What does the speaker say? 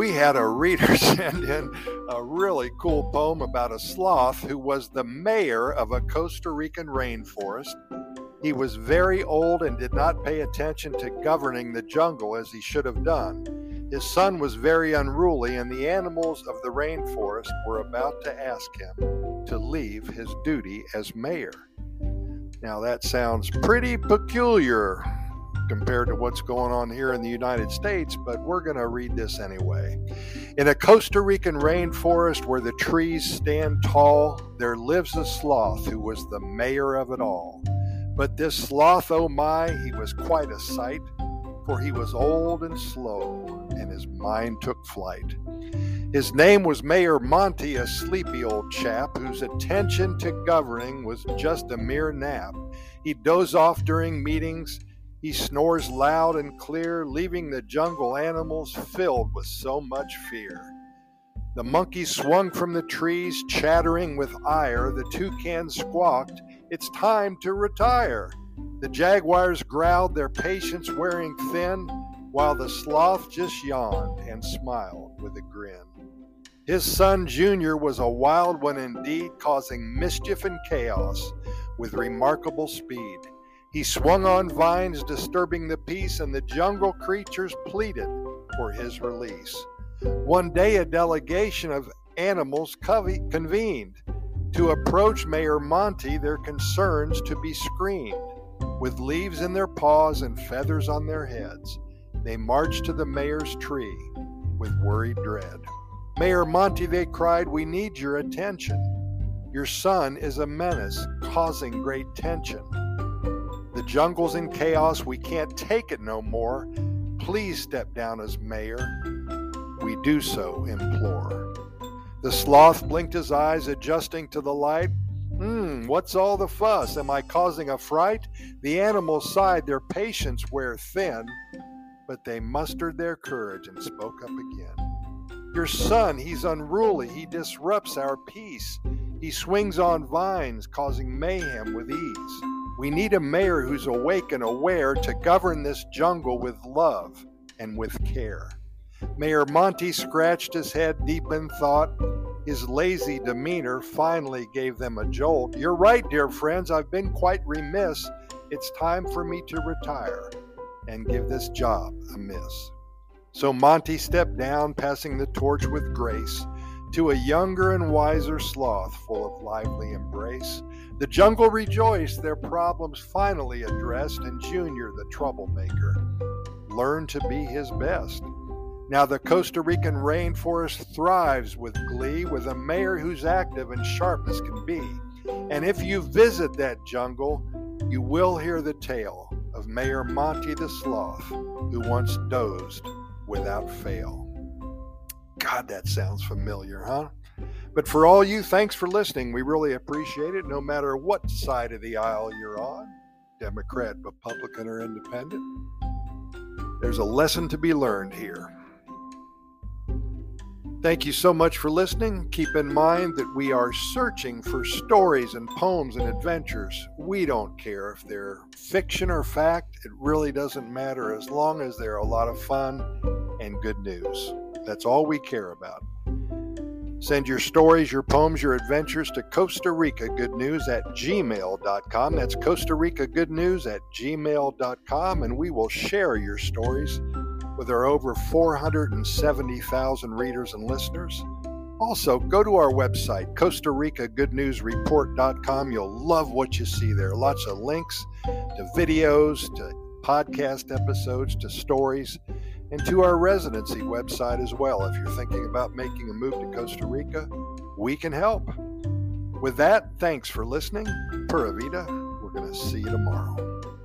we had a reader send in a really cool poem about a sloth who was the mayor of a Costa Rican rainforest. He was very old and did not pay attention to governing the jungle as he should have done. His son was very unruly, and the animals of the rainforest were about to ask him to leave his duty as mayor. Now, that sounds pretty peculiar compared to what's going on here in the United States, but we're going to read this anyway. In a Costa Rican rainforest where the trees stand tall, there lives a sloth who was the mayor of it all. But this sloth, oh my, he was quite a sight for he was old and slow, and his mind took flight. His name was Mayor Monty, a sleepy old chap whose attention to governing was just a mere nap. He doze off during meetings. He snores loud and clear, leaving the jungle animals filled with so much fear. The monkey swung from the trees, chattering with ire. The toucan squawked, It's time to retire. The jaguars growled, their patience wearing thin, while the sloth just yawned and smiled with a grin. His son Junior was a wild one indeed, causing mischief and chaos with remarkable speed. He swung on vines, disturbing the peace, and the jungle creatures pleaded for his release. One day, a delegation of animals convened to approach Mayor Monty, their concerns to be screened. With leaves in their paws and feathers on their heads, they marched to the mayor's tree with worried dread. Mayor Monty, they cried, we need your attention. Your son is a menace, causing great tension. Jungle's in chaos, we can't take it no more. Please step down as mayor. We do so implore. The sloth blinked his eyes, adjusting to the light. Hmm, what's all the fuss? Am I causing a fright? The animals sighed, their patience wear thin, but they mustered their courage and spoke up again. Your son, he's unruly, he disrupts our peace. He swings on vines, causing mayhem with ease. We need a mayor who's awake and aware to govern this jungle with love and with care. Mayor Monty scratched his head deep in thought. His lazy demeanor finally gave them a jolt. You're right, dear friends, I've been quite remiss. It's time for me to retire and give this job a miss. So Monty stepped down, passing the torch with grace to a younger and wiser sloth full of lively embrace. The jungle rejoiced, their problems finally addressed, and Junior, the troublemaker, learned to be his best. Now, the Costa Rican rainforest thrives with glee, with a mayor who's active and sharp as can be. And if you visit that jungle, you will hear the tale of Mayor Monty the Sloth, who once dozed without fail. God, that sounds familiar, huh? But for all you, thanks for listening. We really appreciate it, no matter what side of the aisle you're on Democrat, Republican, or Independent. There's a lesson to be learned here. Thank you so much for listening. Keep in mind that we are searching for stories and poems and adventures. We don't care if they're fiction or fact, it really doesn't matter as long as they're a lot of fun and good news. That's all we care about. Send your stories, your poems, your adventures to Costa Rica Good News at gmail.com. That's Costa Rica Good News at gmail.com, and we will share your stories with our over 470,000 readers and listeners. Also, go to our website, Costa Rica Good News Report.com. You'll love what you see there. Lots of links to videos, to podcast episodes, to stories, and to our residency website as well. If you're thinking about making a move to Costa Rica, we can help. With that, thanks for listening. Pura Vida. We're going to see you tomorrow.